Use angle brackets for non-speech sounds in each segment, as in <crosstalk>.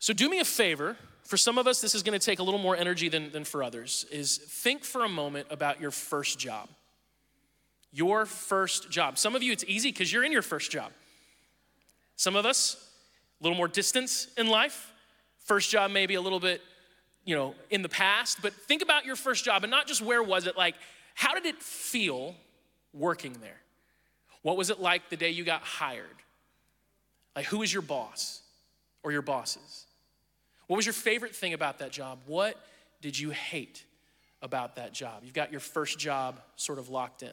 So do me a favor. For some of us, this is gonna take a little more energy than, than for others, is think for a moment about your first job. Your first job. Some of you, it's easy because you're in your first job. Some of us, a little more distance in life. First job, maybe a little bit, you know, in the past. But think about your first job and not just where was it, like, how did it feel working there? What was it like the day you got hired? Like, who was your boss or your bosses? What was your favorite thing about that job? What did you hate about that job? You've got your first job sort of locked in.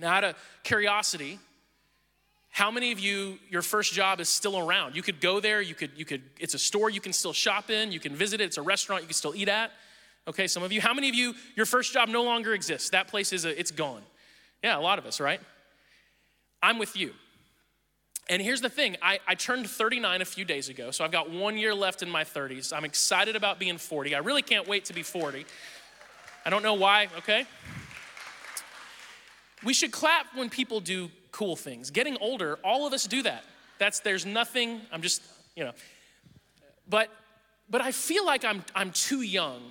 Now, out of curiosity, how many of you your first job is still around? You could go there, you could you could it's a store you can still shop in, you can visit it, it's a restaurant you can still eat at. Okay, some of you. How many of you your first job no longer exists? That place is a, it's gone. Yeah, a lot of us, right? I'm with you. And here's the thing I, I turned 39 a few days ago, so I've got one year left in my 30s. I'm excited about being 40. I really can't wait to be 40. I don't know why, okay? We should clap when people do cool things. Getting older, all of us do that. That's there's nothing, I'm just, you know. But but I feel like I'm I'm too young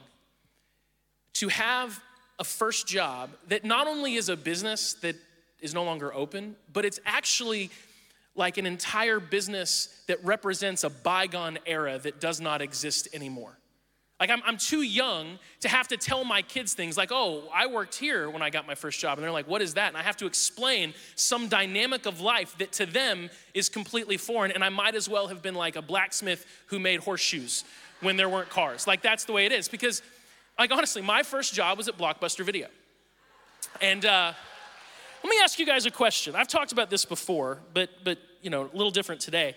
to have a first job that not only is a business that is no longer open, but it's actually like an entire business that represents a bygone era that does not exist anymore. Like, I'm, I'm too young to have to tell my kids things like, oh, I worked here when I got my first job. And they're like, what is that? And I have to explain some dynamic of life that to them is completely foreign. And I might as well have been like a blacksmith who made horseshoes when there weren't cars. Like, that's the way it is. Because, like, honestly, my first job was at Blockbuster Video. And, uh, let me ask you guys a question. I've talked about this before, but but you know, a little different today.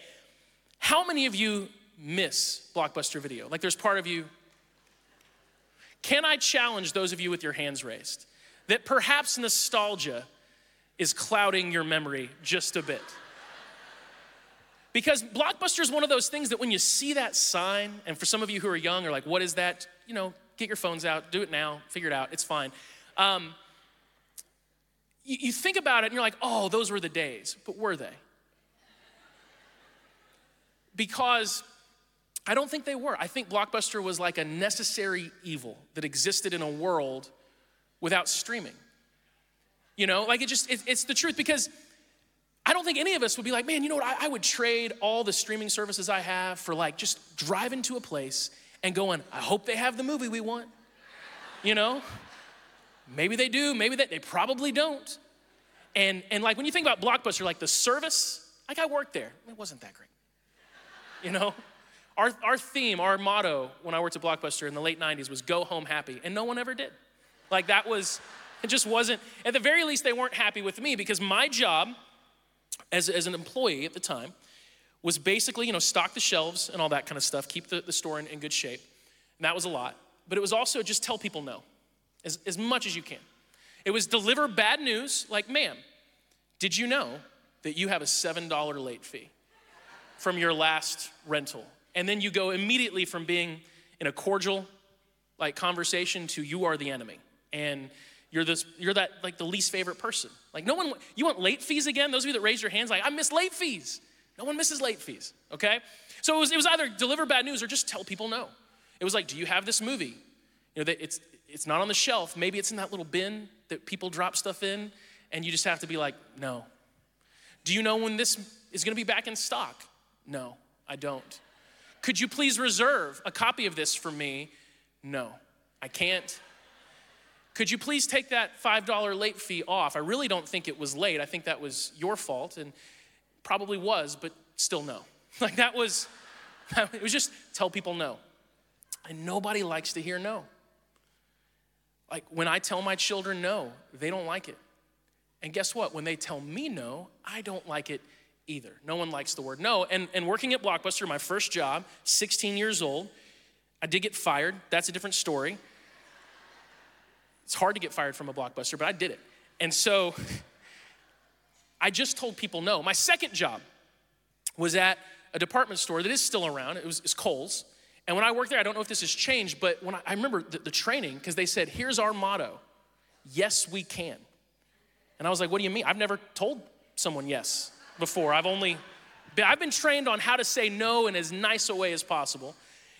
How many of you miss Blockbuster Video? Like there's part of you Can I challenge those of you with your hands raised that perhaps nostalgia is clouding your memory just a bit? Because Blockbuster is one of those things that when you see that sign, and for some of you who are young are like, what is that? You know, get your phones out, do it now, figure it out, it's fine. Um, you, you think about it and you're like, oh, those were the days. But were they? Because I don't think they were. I think Blockbuster was like a necessary evil that existed in a world without streaming. You know, like it just, it, it's the truth because I don't think any of us would be like, man, you know what? I, I, would trade all the streaming services I have for like just driving to a place and going, I hope they have the movie we want. You know? Maybe they do, maybe they, they probably don't. And, and like when you think about Blockbuster, like the service, like I worked there, it wasn't that great. You know? <laughs> Our, our theme, our motto when I worked at Blockbuster in the late 90s was go home happy, and no one ever did. Like that was, it just wasn't, at the very least, they weren't happy with me because my job as, as an employee at the time was basically, you know, stock the shelves and all that kind of stuff, keep the, the store in, in good shape. And that was a lot. But it was also just tell people no as, as much as you can. It was deliver bad news, like, ma'am, did you know that you have a $7 late fee from your last rental? And then you go immediately from being in a cordial like conversation to you are the enemy. And you're this, you're that like the least favorite person. Like no one, you want late fees again? Those of you that raise your hands, like I miss late fees. No one misses late fees, okay? So it was, it was either deliver bad news or just tell people no. It was like, do you have this movie? You know, it's, it's not on the shelf. Maybe it's in that little bin that people drop stuff in, and you just have to be like, no. Do you know when this is gonna be back in stock? No, I don't. Could you please reserve a copy of this for me? No, I can't. Could you please take that $5 late fee off? I really don't think it was late. I think that was your fault and probably was, but still no. <laughs> Like that was, <laughs> it was just tell people no. And nobody likes to hear no. Like when I tell my children no, they don't like it. And guess what? When they tell me no, I don't like it either. No one likes the word no. And, and working at Blockbuster, my first job, 16 years old, I did get fired. That's a different story. It's hard to get fired from a Blockbuster, but I did it. And so <laughs> I just told people no. My second job was at a department store that is still around. It was it's Kohl's. And when I worked there, I don't know if this has changed, but when I, I remember the, the training, because they said, here's our motto yes, we can. And I was like, what do you mean? I've never told someone yes before. I've only I've been trained on how to say no in as nice a way as possible.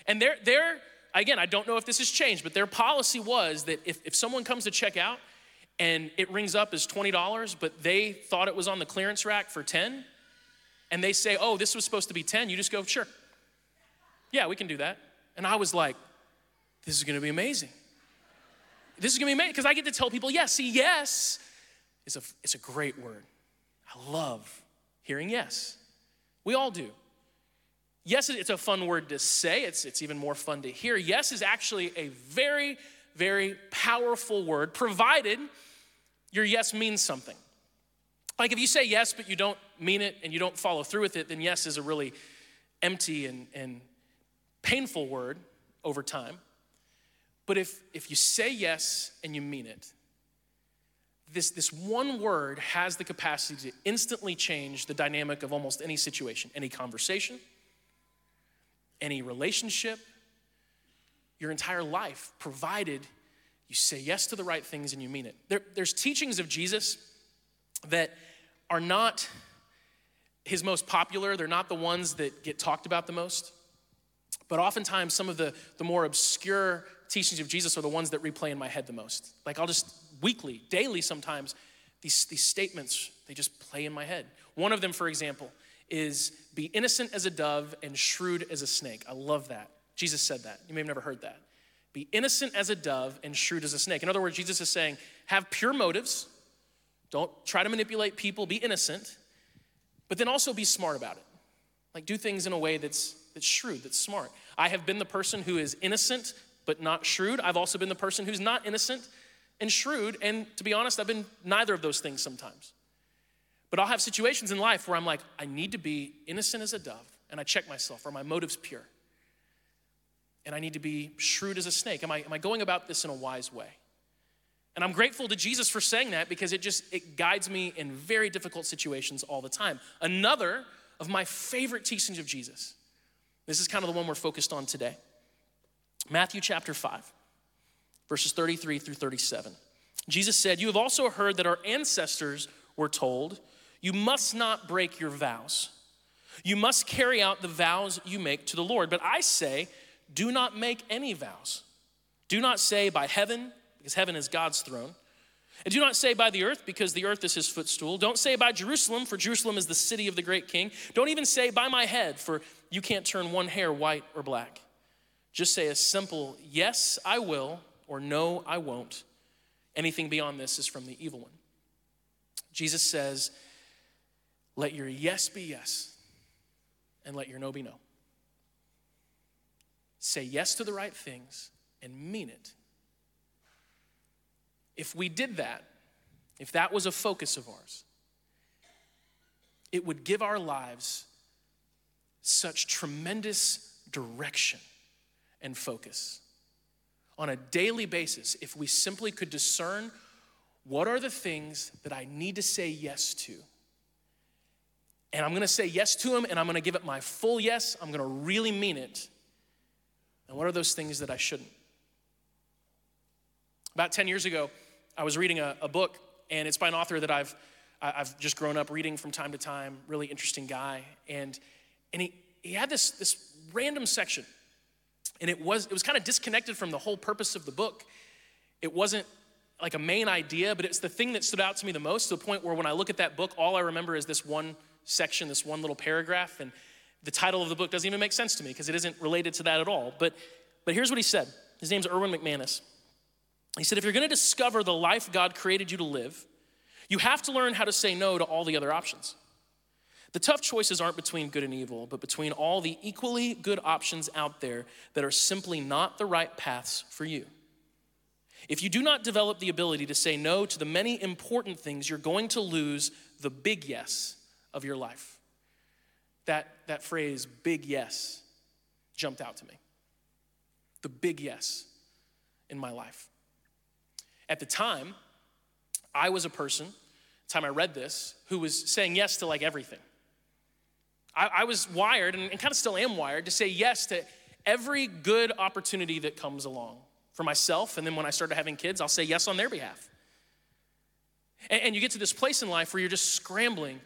And their, their again, I don't know if this has changed, but their policy was that if, if someone comes to check out and it rings up as $20, but they thought it was on the clearance rack for 10, and they say, oh, this was supposed to be 10, you just go, sure. Yeah, we can do that. And I was like, this is gonna be amazing. This is gonna be amazing because I get to tell people yes. See, yes is a, it's a great word. I love hearing yes. We all do. Yes, it's a fun word to say, it's, it's even more fun to hear. Yes is actually a very, very powerful word, provided your yes means something. Like if you say yes, but you don't mean it and you don't follow through with it, then yes is a really empty and, and painful word over time. But if, if you say yes and you mean it, this, this one word has the capacity to instantly change the dynamic of almost any situation, any conversation, any relationship, your entire life, provided you say yes to the right things and you mean it. There, there's teachings of Jesus that are not his most popular, they're not the ones that get talked about the most. But oftentimes, some of the, the more obscure teachings of Jesus are the ones that replay in my head the most. Like I'll just weekly, daily sometimes, these, these statements, they just play in my head. One of them, for example, is be innocent as a dove and shrewd as a snake. I love that. Jesus said that. You may have never heard that. Be innocent as a dove and shrewd as a snake. In other words, Jesus is saying, have pure motives. Don't try to manipulate people. Be innocent, but then also be smart about it. Like do things in a way that's, that's shrewd, that's smart. I have been the person who is innocent but not shrewd. I've also been the person who's not innocent and shrewd. And to be honest, I've been neither of those things sometimes. But I'll have situations in life where I'm like, I need to be innocent as a dove. And I check myself, are my motives pure? And I need to be shrewd as a snake. Am I, am I going about this in a wise way? And I'm grateful to Jesus for saying that because it just it guides me in very difficult situations all the time. Another of my favorite teachings of Jesus. This is kind of the one we're focused on today. Matthew chapter 5, verses 33 through 37. Jesus said, You have also heard that our ancestors were told, You must not break your vows. You must carry out the vows you make to the Lord. But I say, Do not make any vows. Do not say by heaven, because heaven is God's throne. And do not say by the earth, because the earth is his footstool. Don't say by Jerusalem, for Jerusalem is the city of the great king. Don't even say by my head, for you can't turn one hair white or black. Just say a simple yes, I will, or no, I won't. Anything beyond this is from the evil one. Jesus says, let your yes be yes, and let your no be no. Say yes to the right things and mean it. If we did that, if that was a focus of ours, it would give our lives such tremendous direction and focus. On a daily basis, if we simply could discern what are the things that I need to say yes to, and I'm gonna say yes to them and I'm gonna give it my full yes, I'm gonna really mean it. And what are those things that I shouldn't? About 10 years ago, I was reading a, a book, and it's by an author that I've, I've just grown up reading from time to time, really interesting guy. And, and he, he had this, this random section and it was, it was kind of disconnected from the whole purpose of the book. It wasn't like a main idea, but it's the thing that stood out to me the most to the point where when I look at that book, all I remember is this one section, this one little paragraph, and the title of the book doesn't even make sense to me because it isn't related to that at all. But, but here's what he said his name's Erwin McManus. He said, If you're gonna discover the life God created you to live, you have to learn how to say no to all the other options. The tough choices aren't between good and evil, but between all the equally good options out there that are simply not the right paths for you. If you do not develop the ability to say no to the many important things, you're going to lose the big yes of your life. That, that phrase, big yes, jumped out to me. The big yes in my life. At the time, I was a person, time I read this, who was saying yes to like everything. I, I was wired, and, and kind of still am wired, to say yes to every good opportunity that comes along for myself. And then when I started having kids, I'll say yes on their behalf. And, and you get to this place in life where you're just scrambling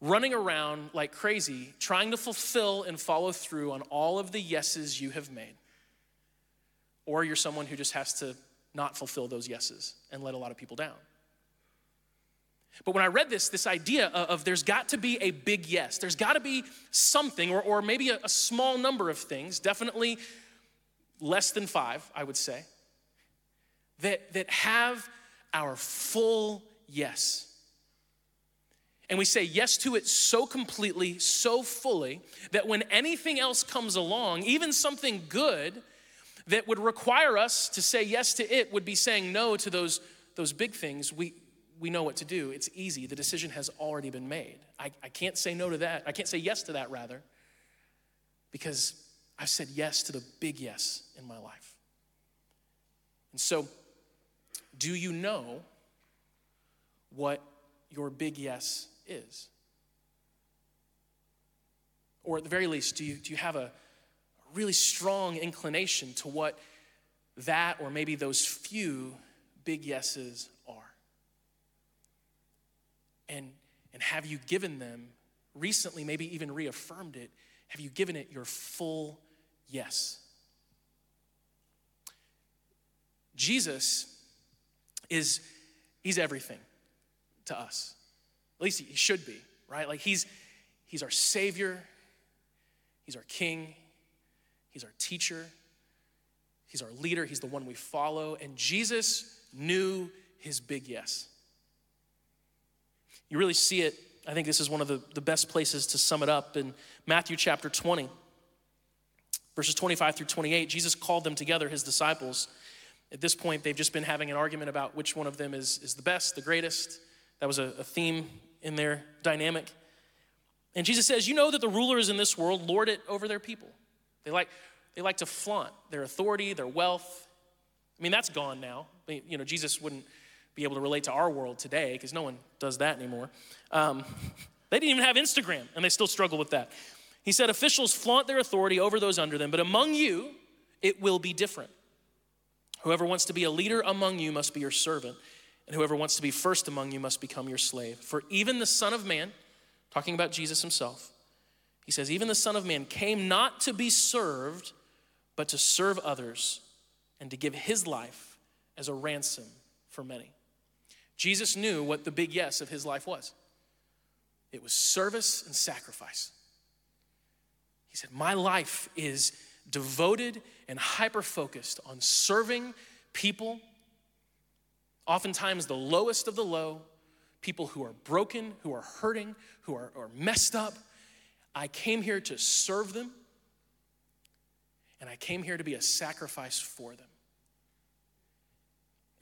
running around like crazy, trying to fulfill and follow through on all of the yeses you have made. Or you're someone who just has to not fulfill those yeses and let a lot of people down. But when I read this, this idea of, of there's got to be a big yes, there's got to be something, or, or maybe a, a small number of things, definitely less than five, I would say, that, that have our full yes. And we say yes to it so completely, so fully, that when anything else comes along, even something good that would require us to say yes to it, would be saying no to those, those big things. We, we know what to do. It's easy. The decision has already been made. I, I can't say no to that. I can't say yes to that, rather, because I've said yes to the big yes in my life. And so, do you know what your big yes is? Or at the very least, do you, do you have a really strong inclination to what that or maybe those few big yeses are? And, and have you given them recently, maybe even reaffirmed it? Have you given it your full yes? Jesus is, he's everything to us. At least he should be, right? Like he's, he's our savior, he's our king, he's our teacher, he's our leader, he's the one we follow. And Jesus knew his big yes. You really see it. I think this is one of the, the best places to sum it up in Matthew chapter 20, verses 25 through 28. Jesus called them together, his disciples. At this point, they've just been having an argument about which one of them is, is the best, the greatest. That was a, a theme in their dynamic. And Jesus says, You know that the rulers in this world lord it over their people. They like, they like to flaunt their authority, their wealth. I mean, that's gone now. You know, Jesus wouldn't be able to relate to our world today because no one does that anymore. Um, <laughs> they didn't even have Instagram and they still struggle with that. He said, Officials flaunt their authority over those under them, but among you, it will be different. Whoever wants to be a leader among you must be your servant, and whoever wants to be first among you must become your slave. For even the Son of Man, talking about Jesus himself, he says, Even the Son of Man came not to be served, but to serve others and to give his life as a ransom for many. Jesus knew what the big yes of his life was it was service and sacrifice. He said, My life is devoted and hyper focused on serving people, oftentimes the lowest of the low, people who are broken, who are hurting, who are, are messed up. I came here to serve them, and I came here to be a sacrifice for them.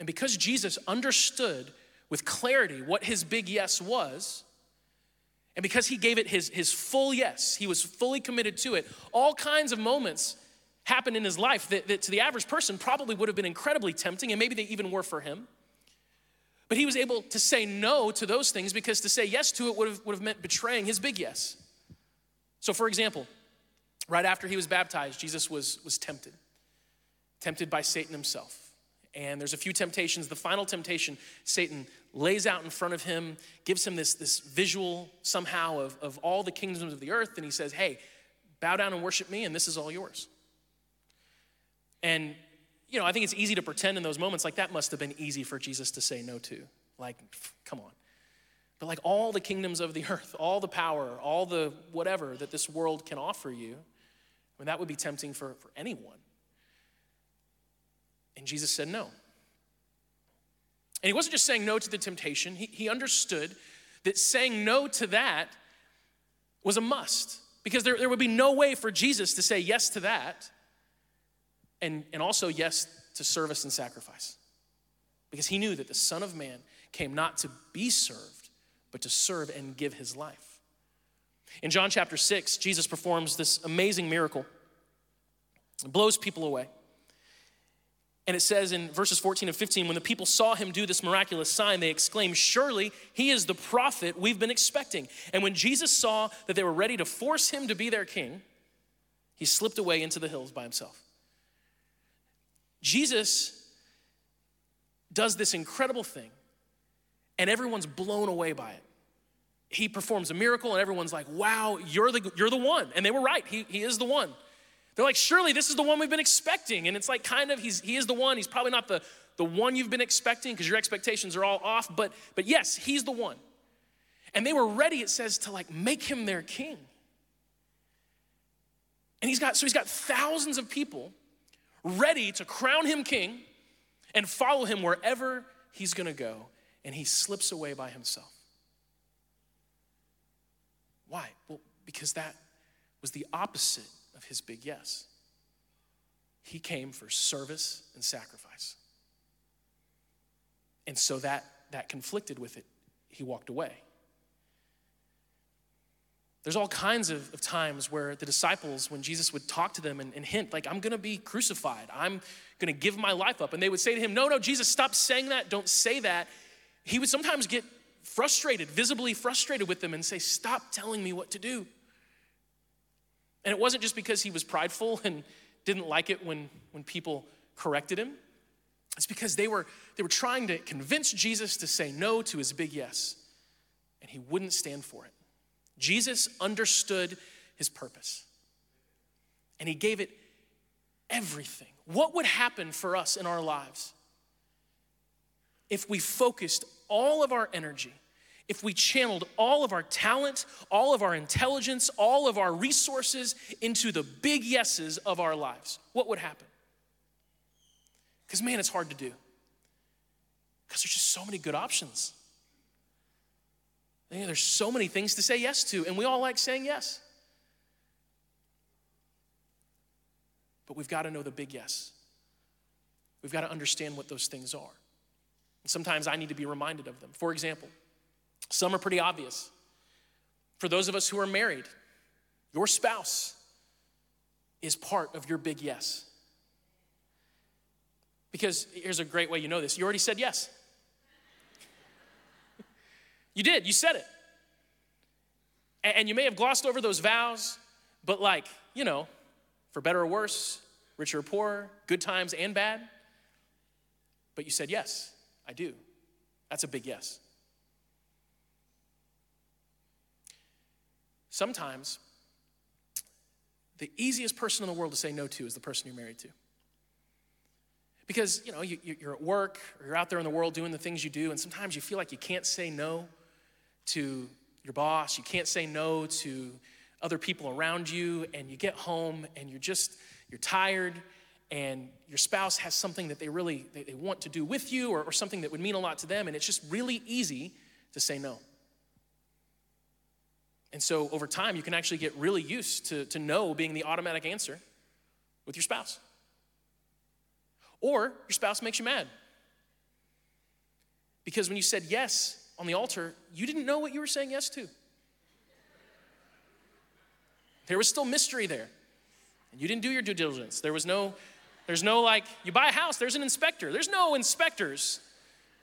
And because Jesus understood with clarity what his big yes was. And because he gave it his, his full yes, he was fully committed to it, all kinds of moments happened in his life that, that to the average person probably would have been incredibly tempting, and maybe they even were for him. But he was able to say no to those things because to say yes to it would have, would have meant betraying his big yes. So, for example, right after he was baptized, Jesus was, was tempted, tempted by Satan himself. And there's a few temptations. The final temptation, Satan lays out in front of him, gives him this, this visual somehow of, of all the kingdoms of the earth, and he says, Hey, bow down and worship me, and this is all yours. And, you know, I think it's easy to pretend in those moments like that must have been easy for Jesus to say no to. Like, come on. But like all the kingdoms of the <laughs> earth, all the power, all the whatever that this world can offer you, I mean, that would be tempting for, for anyone. And Jesus said no. And he wasn't just saying no to the temptation, he, he understood that saying no to that was a must because there, there would be no way for Jesus to say yes to that and, and also yes to service and sacrifice because he knew that the Son of Man came not to be served, but to serve and give his life. In John chapter 6, Jesus performs this amazing miracle, it blows people away. And it says in verses 14 and 15, when the people saw him do this miraculous sign, they exclaimed, Surely he is the prophet we've been expecting. And when Jesus saw that they were ready to force him to be their king, he slipped away into the hills by himself. Jesus does this incredible thing, and everyone's blown away by it. He performs a miracle, and everyone's like, wow, you're the, you're the one. And they were right, he, he is the one. They're like, surely this is the one we've been expecting. And it's like, kind of, he's, he is the one. He's probably not the, the one you've been expecting because your expectations are all off, but, but yes, he's the one. And they were ready, it says, to like make him their king. And he's got, so he's got thousands of people ready to crown him king and follow him wherever he's gonna go. And he slips away by himself. Why? Well, because that was the opposite of his big yes. He came for service and sacrifice. And so that, that conflicted with it. He walked away. There's all kinds of, of, times where the disciples, when Jesus would talk to them and, and hint, like, I'm gonna be crucified, I'm gonna give my life up. And they would say to him, No, no, Jesus, stop saying that, don't say that. He would sometimes get frustrated, visibly frustrated with them, and say, Stop telling me what to do. And it wasn't just because he was prideful <laughs> and didn't like it when, when people corrected him. It's because they were, they were trying to convince Jesus to say no to his big yes, and he wouldn't stand for it. Jesus understood his purpose and he gave it everything. What would happen for us in our lives if we focused all of our energy, if we channeled all of our talent, all of our intelligence, all of our resources into the big yeses of our lives? What would happen? Because, man, it's hard to do. Because there's just so many good options. There's so many things to say yes to, and we all like saying yes. But we've got to know the big yes. We've got to understand what those things are. Sometimes I need to be reminded of them. For example, some are pretty obvious. For those of us who are married, your spouse is part of your big yes. Because here's a great way you know this you already said yes. <laughs> You did, you said it. And you may have glossed over those vows, but like, you know, for better or worse, richer or poorer, good times and bad. But you said, yes, I do. That's a big yes. Sometimes, the easiest person in the world to say no to is the person you're married to. Because, you know, you, are at work or you're out there in the world doing the things you do, and sometimes you feel like you can't say no to your boss, you can't say no to other people around you, and you get home and you're just, you're tired, and your spouse has something that they really they, they want to do with you or, or something that would mean a lot to them, and it's just really easy to say no. And so over time, you can actually get really used to, to no being the automatic answer with your spouse. Or your spouse makes you mad. Because when you said yes on the altar, you didn't know what you were saying yes to. There was still mystery there. And you didn't do your due diligence. There was no, there's no like, you buy a house, there's an inspector. There's no inspectors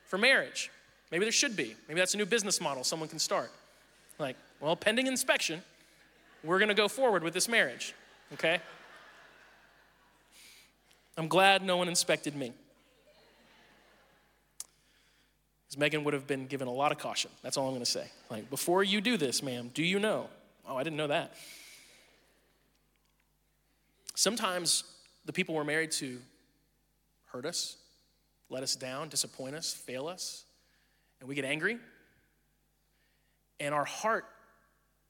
for marriage. Maybe there should be. Maybe that's a new business model someone can start. Like, well, pending inspection, we're gonna go forward with this marriage, okay? I'm glad no one inspected me. Because Megan would have been given a lot of caution. That's all I'm gonna say. Like, before you do this, ma'am, do you know? Oh, I didn't know that. Sometimes the people we're married to hurt us, let us down, disappoint us, fail us, and we get angry. And our heart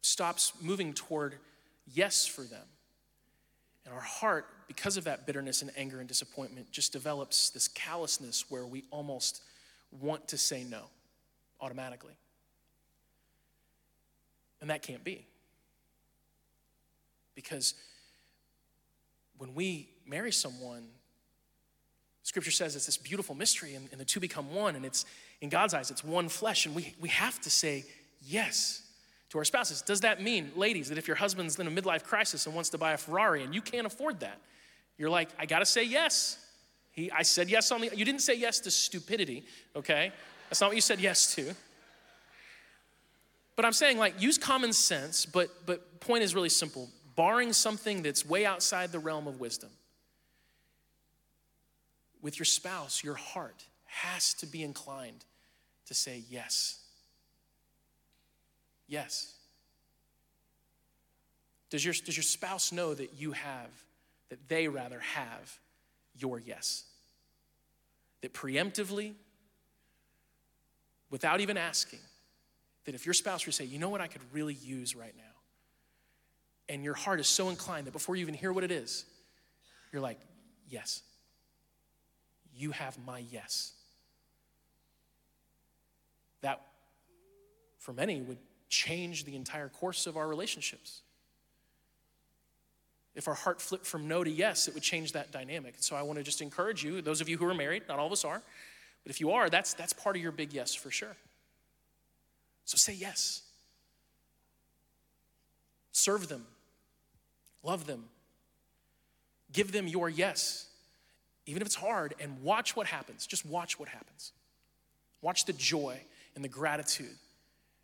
stops moving toward yes for them. And our heart, because of that bitterness and anger and disappointment, just develops this callousness where we almost want to say no automatically. And that can't be. Because when we marry someone, Scripture says it's this beautiful mystery, and, and, the two become one, and it's in God's eyes, it's one flesh, and we, we have to say yes to our spouses. Does that mean, ladies, that if your husband's in a midlife crisis and wants to buy a Ferrari and you can't afford that, you're like, I gotta say yes? He, I said yes on the, you didn't say yes to stupidity, okay? That's not what you said yes to. But I'm saying, like, use common sense, but, but point is really simple. Barring something that's way outside the realm of wisdom, with your spouse, your heart has to be inclined to say yes. yes? Does your, does your spouse know that you have, that they rather have your yes? That preemptively, without even asking, that if your spouse were to say, you know what I could really use right now, and your heart is so inclined that before you even hear what it is, you're like, yes, you have my yes. That, for many, would change the entire course of our relationships. If our heart flipped from no to yes, it would change that dynamic. So I want to just encourage you, those of you who are married, not all of us are, but if you are, that's, that's part of your big yes for sure. So say yes. Serve them, love them, give them your yes, even if it's hard, and watch what happens. Just watch what happens. Watch the joy and the gratitude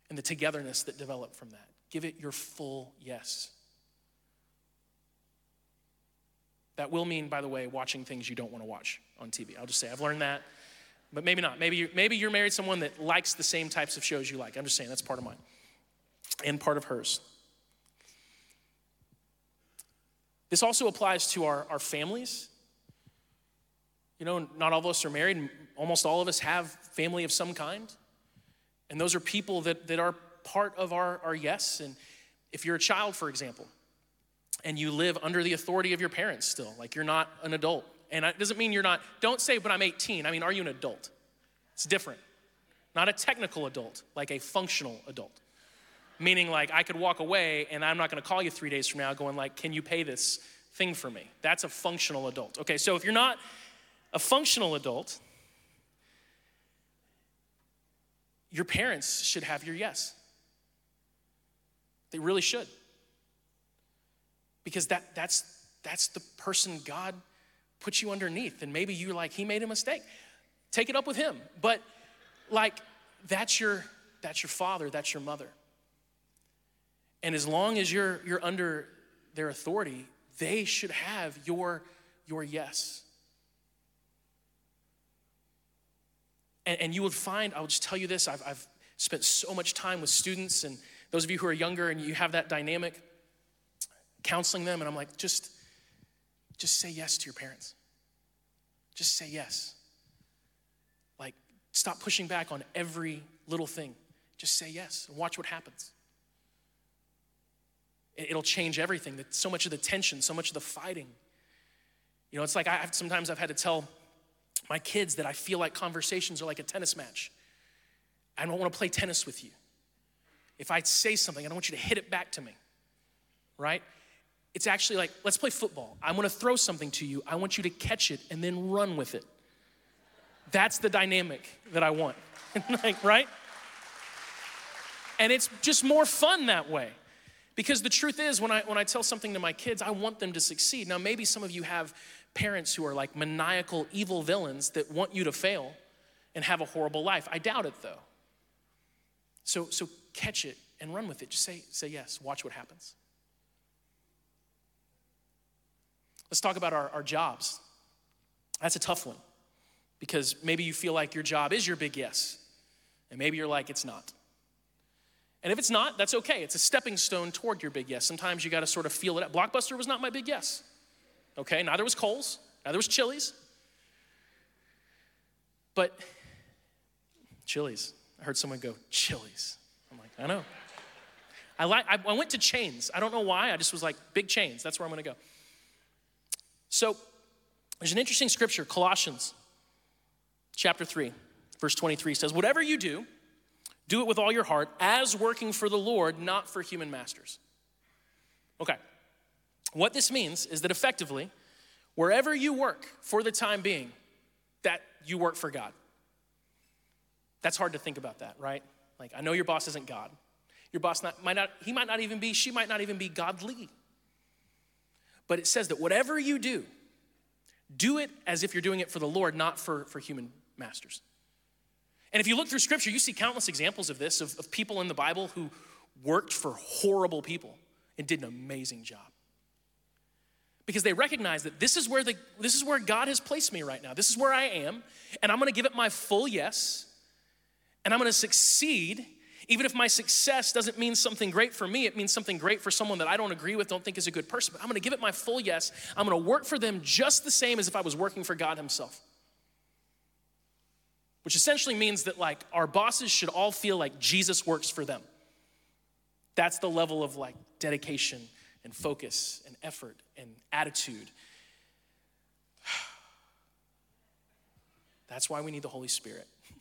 and the togetherness that develop from that. Give it your full yes. That will mean, by the way, watching things you don't want to watch on TV. I'll just say, I've learned that. But maybe not. Maybe you're, maybe you're married someone that likes the same types of shows you like. I'm just saying, that's part of mine and part of hers. This also applies to our, our families. You know, not all of us are married, almost all of us have family of some kind. And those are people that, that are part of our, our yes. And if you're a child, for example, and you live under the authority of your parents still, like you're not an adult. And it doesn't mean you're not, don't say, but I'm 18. I mean, are you an adult? It's different. Not a technical adult, like a functional adult. Meaning, like, I could walk away and I'm not gonna call you three days from now going, like, can you pay this thing for me? That's a functional adult. Okay, so if you're not a functional adult, your parents should have your yes. They really should because that, that's, that's the person God put you underneath. And maybe you're like, he made a mistake. Take it up with him. But like, that's your, that's your father, that's your mother. And as long as you're, you're under their authority, they should have your, your yes. And, and you would find, I'll just tell you this, I've, I've spent so much time with students and those of you who are younger and you have that dynamic counseling them, and I'm like, just, just say yes to your parents. Just say yes. Like, stop pushing back on every little thing. Just say yes and watch what happens. It'll change everything. So much of the tension, so much of the fighting. You know, it's like I sometimes I've had to tell my kids that I feel like conversations are like a tennis match. I don't want to play tennis with you. If I say something, I don't want you to hit it back to me, right? It's actually like, let's play football. I want to throw something to you. I want you to catch it and then run with it. That's the dynamic that I want. <laughs> like, right? And it's just more fun that way. Because the truth is, when I, when I tell something to my kids, I want them to succeed. Now, maybe some of you have parents who are like maniacal, evil villains that want you to fail and have a horrible life. I doubt it, though. So, so catch it and run with it. Just say, say yes. Watch what happens. Let's talk about our, our jobs. That's a tough one because maybe you feel like your job is your big yes, and maybe you're like, it's not. And if it's not, that's okay. It's a stepping stone toward your big yes. Sometimes you got to sort of feel it out. Blockbuster was not my big yes. Okay, neither was Kohl's, neither was Chili's. But Chili's, I heard someone go, Chili's. I'm like, I know. I, like, I went to chains. I don't know why. I just was like, big chains. That's where I'm going to go. So there's an interesting scripture, Colossians chapter 3, verse 23 says, Whatever you do, do it with all your heart, as working for the Lord, not for human masters. Okay. What this means is that effectively, wherever you work for the time being, that you work for God. That's hard to think about that, right? Like, I know your boss isn't God. Your boss not, might not, he might not even be, she might not even be godly. But it says that whatever you do, do it as if you're doing it for the Lord, not for, for human masters. And if you look through scripture, you see countless examples of this, of, of people in the Bible who worked for horrible people and did an amazing job. Because they recognize that this is where the, this is where God has placed me right now. This is where I am, and I'm gonna give it my full yes, and I'm gonna succeed, Even if my success doesn't mean something great for me, it means something great for someone that I don't agree with, don't think is a good person. But I'm gonna give it my full yes. I'm gonna work for them just the same as if I was working for God Himself. Which essentially means that, like, our bosses should all feel like Jesus works for them. That's the level of, like, dedication and focus and effort and attitude. <sighs> That's why we need the Holy Spirit. <laughs>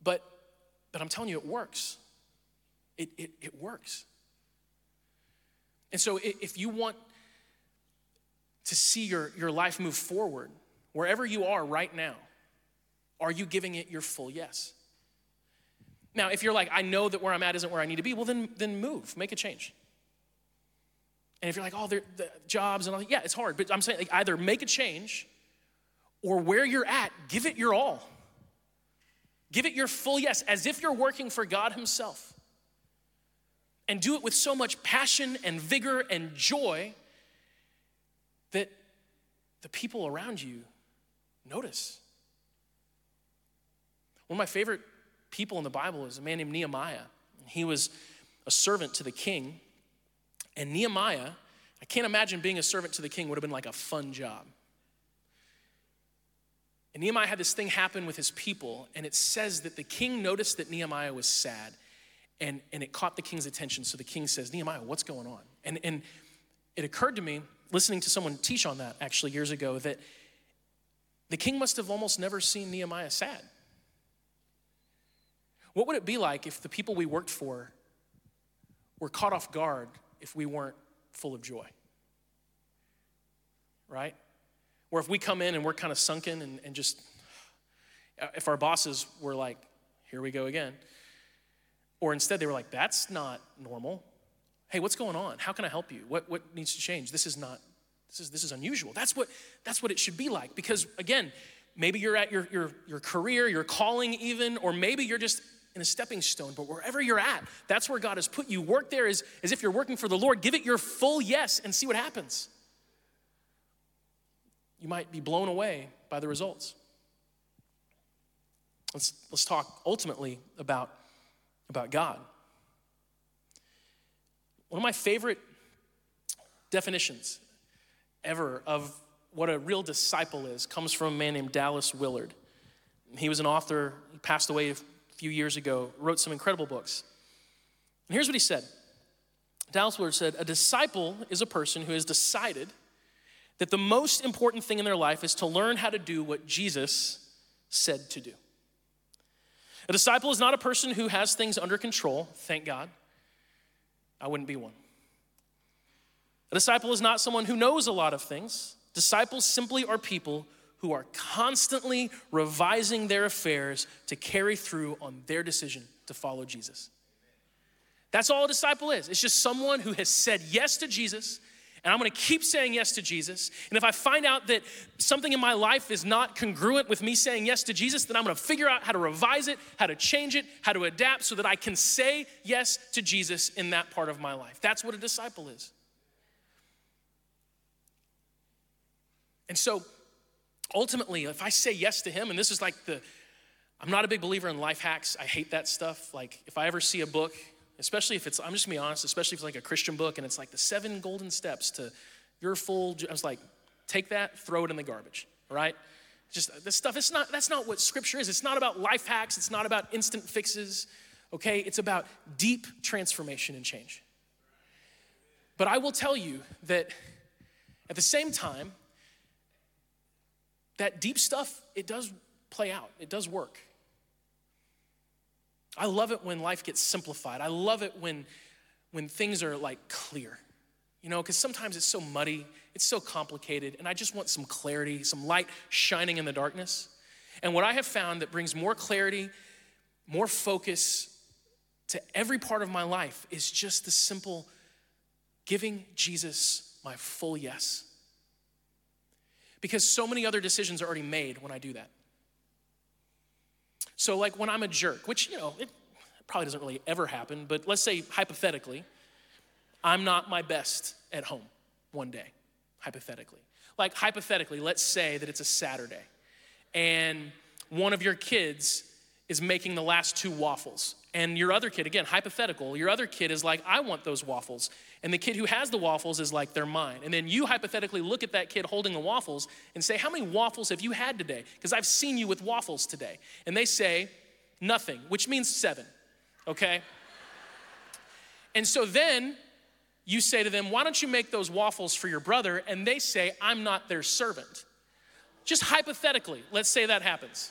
But, but I'm telling you, it works. It, it, it works. And so if you want to see your, your life move forward, wherever you are right now, are you giving it your full yes? Now, if you're like, I know that where I'm at isn't where I need to be, well, then, then move, make a change. And if you're like, oh, the jobs and all, yeah, it's hard. But I'm saying, like, either make a change or where you're at, give it your all. Give it your full yes, as if you're working for God Himself. And do it with so much passion and vigor and joy that the people around you notice. One of my favorite people in the Bible is a man named Nehemiah. He was a servant to the king. And Nehemiah, I can't imagine being a servant to the king would have been like a fun job. And Nehemiah had this thing happen with his people, and it says that the king noticed that Nehemiah was sad, and, and it caught the king's attention. So the king says, Nehemiah, what's going on? And, and it occurred to me, listening to someone teach on that actually years ago, that the king must have almost never seen Nehemiah sad. What would it be like if the people we worked for were caught off guard if we weren't full of joy? Right? Or if we come in and we're kind of sunken and, and just, uh, if our bosses were like, here we go again. Or instead they were like, that's not normal. Hey, what's going on? How can I help you? What, what needs to change? This is not, this is, this is unusual. That's what, that's what it should be like. Because again, maybe you're at your, your, your career, your calling even, or maybe you're just in a stepping stone, but wherever you're at, that's where God has put you. Work there as, as if you're working for the Lord. Give it your full yes and see what happens you might be blown away by the results. Let's, let's talk ultimately about, about God. One of my favorite definitions ever of what a real disciple is comes from a man named Dallas Willard. He was an author, he passed away a few years ago, wrote some incredible books. And here's what he said Dallas Willard said, A disciple is a person who has decided that the most important thing in their life is to learn how to do what Jesus said to do. A disciple is not a person who has things under control, thank God. I wouldn't be one. A disciple is not someone who knows a lot of things. Disciples simply are people who are constantly revising their affairs to carry through on their decision to follow Jesus. That's all a disciple is. It's just someone who has said yes to Jesus and I'm gonna keep saying yes to Jesus. And if I find out that something in my life is not congruent with me saying yes to Jesus, then I'm gonna figure out how to revise it, how to change it, how to adapt so that I can say yes to Jesus in that part of my life. That's what a disciple is. And so ultimately, if I say yes to Him, and this is like the, I'm not a big believer in life hacks, I hate that stuff. Like if I ever see a book especially if it's, I'm just gonna be honest, especially if it's like a Christian book and it's like the seven golden steps to your full, I was like, take that, throw it in the garbage, right? Just this stuff, it's not, that's not what scripture is. It's not about life hacks, it's not about instant fixes, okay? It's about deep transformation and change. But I will tell you that at the same time, that deep stuff, it does play out, it does work. I love it when life gets simplified. I love it when, when things are like clear, you know, because sometimes it's so muddy, it's so complicated, and I just want some clarity, some light shining in the darkness. And what I have found that brings more clarity, more focus to every part of my life is just the simple giving Jesus my full yes. Because so many other decisions are already made when I do that. So, like when I'm a jerk, which, you know, it probably doesn't really ever happen, but let's say hypothetically, I'm not my best at home one day, hypothetically. Like, hypothetically, let's say that it's a Saturday and one of your kids is making the last two waffles. And your other kid, again, hypothetical, your other kid is like, I want those waffles. And the kid who has the waffles is like, they're mine. And then you hypothetically look at that kid holding the waffles and say, How many waffles have you had today? Because I've seen you with waffles today. And they say, Nothing, which means seven, okay? and so then you say to them, Why don't you make those waffles for your brother? And they say, I'm not their servant. Just hypothetically, let's say that happens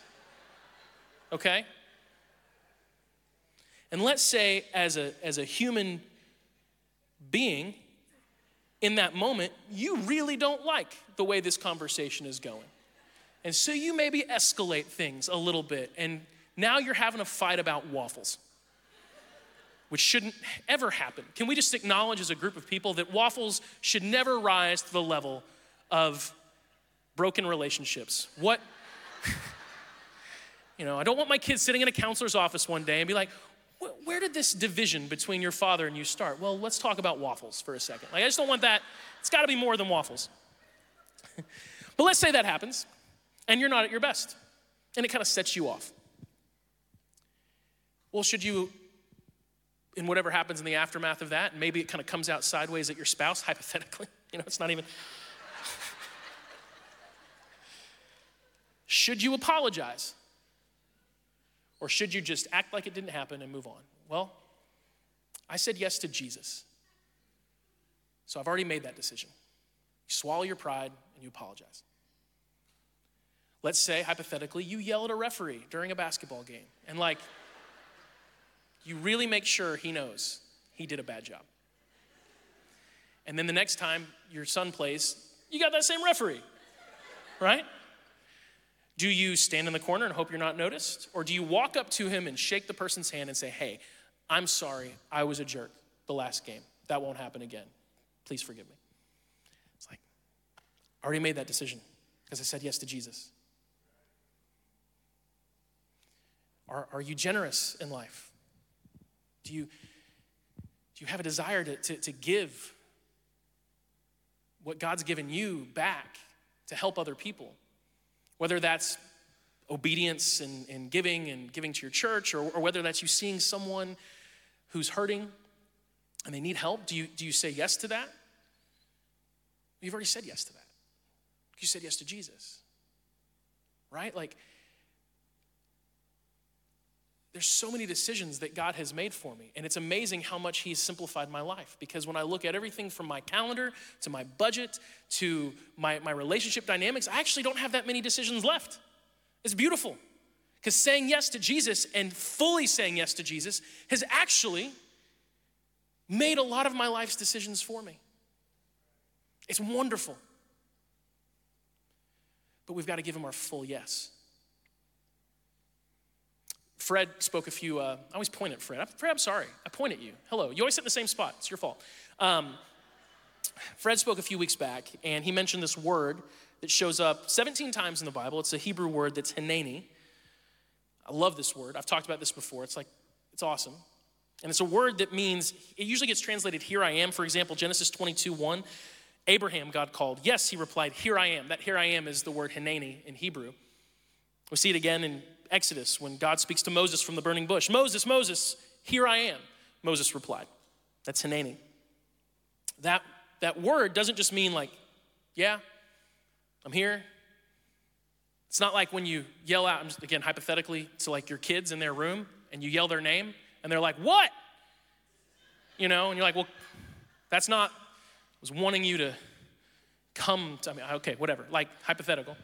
okay? And let's say, as a, as a human being, in that moment, you really don't like the way this conversation is going. And so you maybe escalate things a little bit, and now you're having a fight about waffles, which shouldn't ever happen. Can we just acknowledge as a group of people that waffles should never rise to the level of broken relationships? What? <laughs> You know, I don't want my kids sitting in a counselor's office one day and be like, where did this division between your father and you start? Well, let's talk about waffles for a second. Like, I just don't want that. It's got to be more than waffles. <laughs> but let's say that happens and you're not at your best and it kind of sets you off. Well, should you, in whatever happens in the aftermath of that, maybe it kind of comes out sideways at your spouse, <laughs> hypothetically, you know, it's not even. <laughs> should you apologize? Or should you just act like it didn't happen and move on? Well, I said yes to Jesus. So I've already made that decision. You swallow your pride and you apologize. Let's say, hypothetically, you yell at a referee during a basketball game and, like, you really make sure he knows he did a bad job. And then the next time your son plays, you got that same referee, right? Do you stand in the corner and hope you're not noticed? Or do you walk up to him and shake the person's hand and say, hey, I'm sorry, I was a jerk the last game. That won't happen again. Please forgive me. It's like, I already made that decision because I said yes to Jesus. Are, are you generous in life? Do you, do you have a desire to, to, to give what God's given you back to help other people? Whether that's obedience and, and giving and giving to your church, or, or whether that's you seeing someone who's hurting and they need help, do you, do you say yes to that? You've already said yes to that. You said yes to Jesus, right? Like, there's so many decisions that God has made for me. And it's amazing how much He's simplified my life. Because when I look at everything from my calendar to my budget to my, my relationship dynamics, I actually don't have that many decisions left. It's beautiful. Because saying yes to Jesus and fully saying yes to Jesus has actually made a lot of my life's decisions for me. It's wonderful. But we've got to give Him our full yes. Fred spoke a few, uh, I always point at Fred. Fred, I'm sorry. I point at you. Hello. You always sit in the same spot. It's your fault. Um, Fred spoke a few weeks back, and he mentioned this word that shows up 17 times in the Bible. It's a Hebrew word that's hineni. I love this word. I've talked about this before. It's like, it's awesome. And it's a word that means, it usually gets translated, here I am. For example, Genesis 22 1, Abraham, God called. Yes, he replied, here I am. That here I am is the word hineni in Hebrew. We see it again in Exodus when God speaks to Moses from the burning bush Moses, Moses, here I am. Moses replied. That's Hineni. That, that word doesn't just mean like, yeah, I'm here. It's not like when you yell out, again, hypothetically, to like your kids in their room and you yell their name and they're like, what? You know, and you're like, well, that's not, I was wanting you to come to, I mean, okay, whatever, like hypothetical.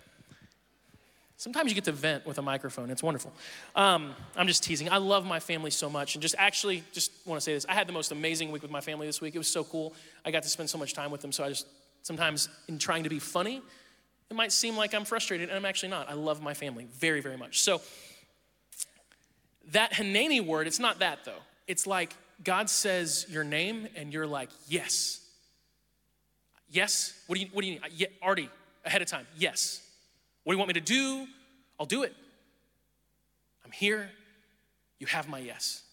Sometimes you get to vent with a microphone. It's wonderful. Um, I'm just teasing. I love my family so much. And just actually, just want to say this I had the most amazing week with my family this week. It was so cool. I got to spend so much time with them. So I just, sometimes in trying to be funny, it might seem like I'm frustrated, and I'm actually not. I love my family very, very much. So that hineni word, it's not that though. It's like God says your name, and you're like, yes. Yes? What do you, what do you need? Yeah, Artie, ahead of time, yes. What do you want me to do? I'll do it. I'm here. You have my yes.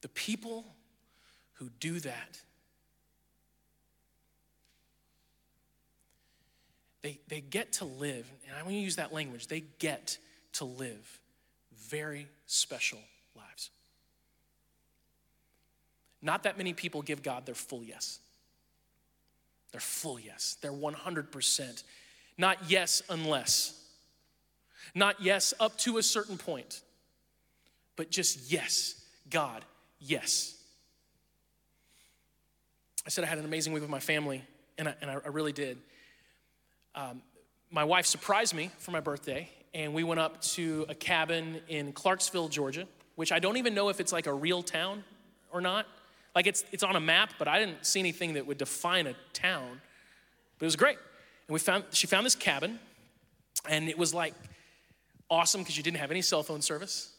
The people who do that, they, they get to live, and I want to use that language, they get to live very special lives. Not that many people give God their full yes. Their full yes. They're 100%. Not yes unless. Not yes up to a certain point. But just yes. God, yes. I said I had an amazing week with my family, and I, and I really did. Um, my wife surprised me for my birthday, and we went up to a cabin in Clarksville, Georgia, which I don't even know if it's like a real town or not. Like it's, it's on a map, but I didn't see anything that would define a town. But it was great. And we found, she found this cabin, and it was like awesome because you didn't have any cell phone service.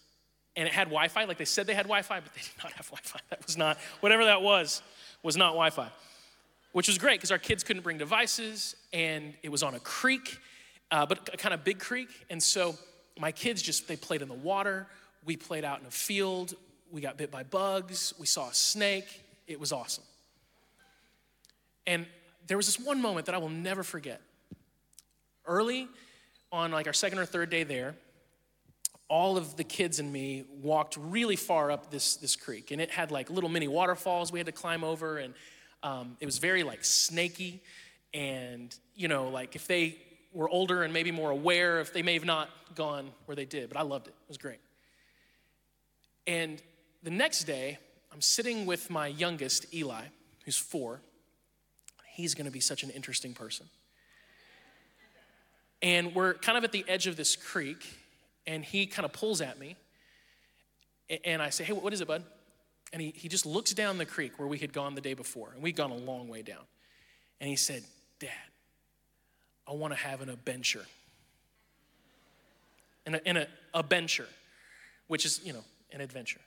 And it had Wi Fi, like they said they had Wi Fi, but they did not have Wi Fi. <laughs> That was not, whatever that was, was not Wi Fi, which was great because our kids couldn't bring devices, and it was on a creek, uh, but a kind of big creek. And so my kids just, they played in the water. We played out in a field. We got bit by bugs. We saw a snake. It was awesome. And there was this one moment that I will never forget. Early on, like our second or third day there, all of the kids and me walked really far up this, this creek. And it had like little mini waterfalls we had to climb over. And um, it was very like snaky. And, you know, like if they were older and maybe more aware, if they may have not gone where they did, but I loved it. It was great. And the next day, I'm sitting with my youngest, Eli, who's four. He's gonna be such an interesting person. And we're kind of at the edge of this creek, and he kind of pulls at me. And I say, Hey, what is it, bud? And he, he just looks down the creek where we had gone the day before, and we'd gone a long way down. And he said, Dad, I wanna have an adventure. And a, and a, a bencher, which is, you know, an adventure.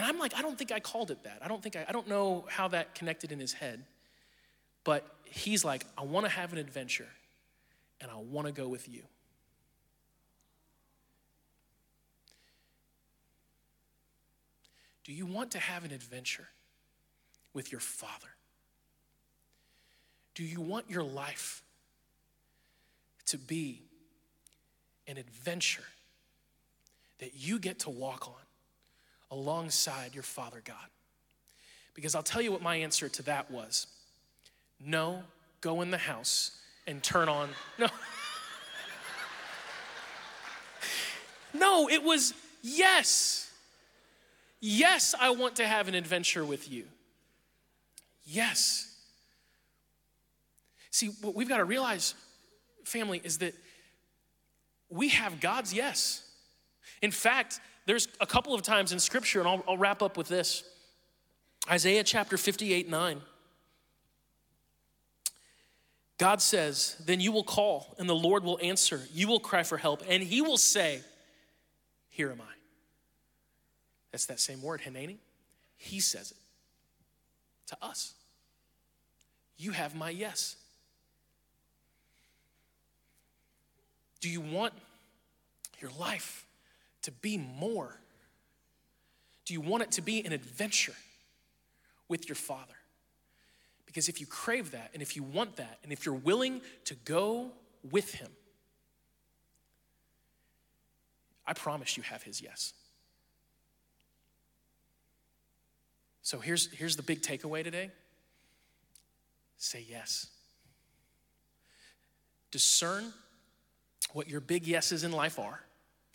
And I'm like, I don't think I called it that. I don't think I, I don't know how that connected in his head. But he's like, I want to have an adventure and I want to go with you. Do you want to have an adventure with your father? Do you want your life to be an adventure that you get to walk on? Alongside your Father God? Because I'll tell you what my answer to that was no, go in the house and turn on. No. <laughs> no, it was yes. Yes, I want to have an adventure with you. Yes. See, what we've got to realize, family, is that we have God's yes. In fact, there's a couple of times in scripture, and I'll, I'll wrap up with this Isaiah chapter 58 9. God says, Then you will call, and the Lord will answer. You will cry for help, and he will say, Here am I. That's that same word, Hineni. He says it to us. You have my yes. Do you want your life to be more? Do you want it to be an adventure with your Father? Because if you crave that, and if you want that, and if you're willing to go with Him, I promise you have His yes. So here's, here's the big takeaway today say yes. Discern what your big yeses in life are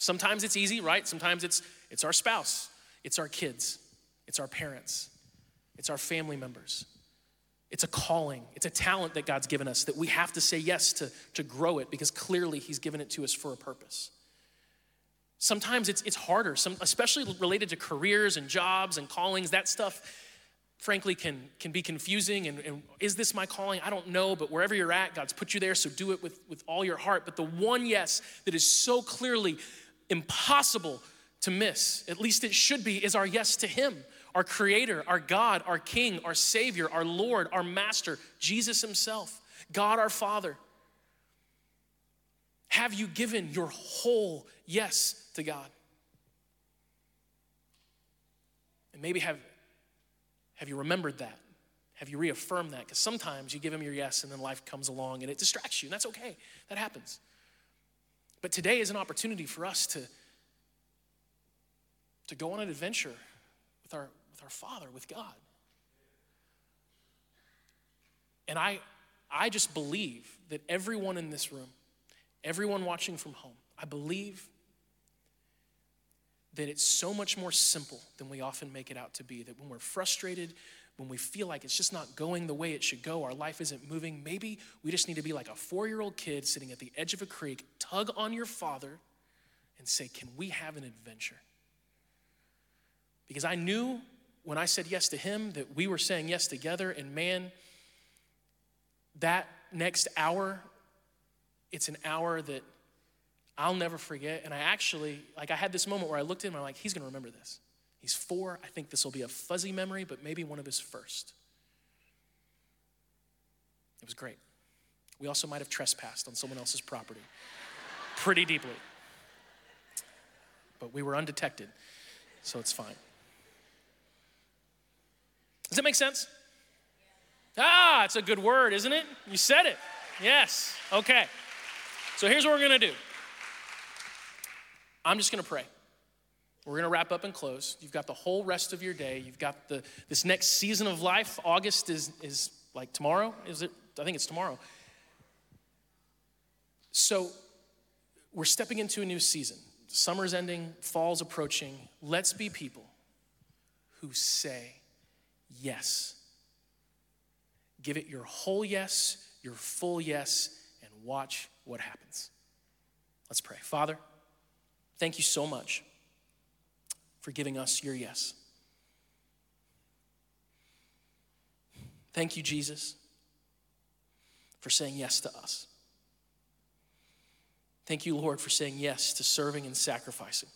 Sometimes it's easy, right? Sometimes it's it's our spouse, it's our kids, it's our parents, it's our family members. It's a calling, it's a talent that God's given us that we have to say yes to, to grow it because clearly He's given it to us for a purpose. Sometimes it's, it's harder, some, especially related to careers and jobs and callings. That stuff, frankly, can, can be confusing. And, and is this my calling? I don't know, but wherever you're at, God's put you there, so do it with, with all your heart. But the one yes that is so clearly impossible to miss, at least it should be, is our yes to Him, our Creator, our God, our King, our Savior, our Lord, our Master, Jesus Himself, God our Father. Have you given your whole yes to God? And maybe have, have you remembered that? Have you reaffirmed that? Because sometimes you give him your yes and then life comes along and it distracts you, and that's okay. That happens. But today is an opportunity for us to, to go on an adventure with our, with our Father, with God. And I, I just believe that everyone in this room, everyone watching from home, I believe that it's so much more simple than we often make it out to be. That when we're frustrated, when we feel like it's just not going the way it should go, our life isn't moving, maybe we just need to be like a four year old kid sitting at the edge of a creek, tug on your father, and say, Can we have an adventure? Because I knew when I said yes to him that we were saying yes together, and man, that next hour, it's an hour that I'll never forget. And I actually, like, I had this moment where I looked at him I'm like, he's gonna remember this. He's four. I think this will be a fuzzy memory, but maybe one of his first. It was great. We also might have trespassed on someone else's property <laughs> pretty deeply. But we were undetected, so it's fine. Does that make sense? Ah, it's a good word, isn't it? You said it. Yes. Okay. So here's what we're going to do I'm just going to pray. We're going to wrap up and close. You've got the whole rest of your day. You've got the this next season of life. August is is like tomorrow. Is it? I think it's tomorrow. So we're stepping into a new season. Summer's ending, fall's approaching. Let's be people who say yes. Give it your whole yes, your full yes, and watch what happens. Let's pray. Father, thank you so much for giving us your yes. Thank you, Jesus, for saying yes to us. Thank you, Lord, for saying yes to serving and sacrificing.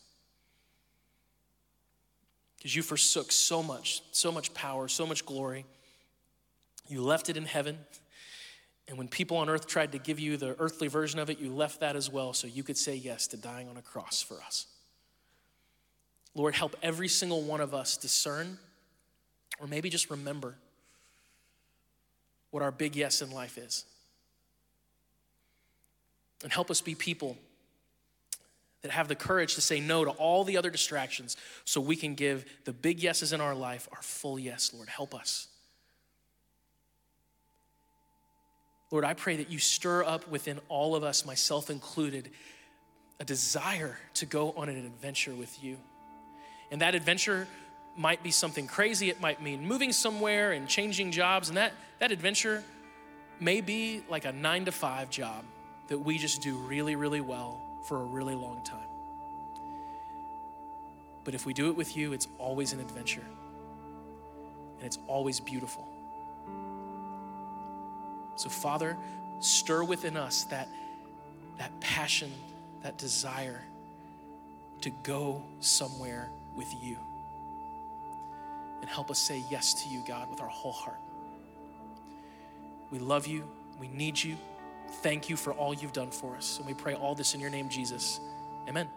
Because you forsook so much, so much power, so much glory. You left it in heaven. And when people on earth tried to give you the earthly version of it, you left that as well so you could say yes to dying on a cross for us. Lord, help every single one of us discern or maybe just remember what our big yes in life is. And help us be people that have the courage to say no to all the other distractions so we can give the big yeses in our life our full yes, Lord. Help us. Lord, I pray that you stir up within all of us, myself included, a desire to go on an adventure with you. And that adventure might be something crazy. It might mean moving somewhere and changing jobs. And that, that adventure may be like a nine to five job that we just do really, really well for a really long time. But if we do it with you, it's always an adventure. And it's always beautiful. So, Father, stir within us that, that passion, that desire to go somewhere with you. And help us say yes to you, God, with our whole heart. We love you. We need you. Thank you for all you've done for us. And we pray all this in your name, Jesus. Amen.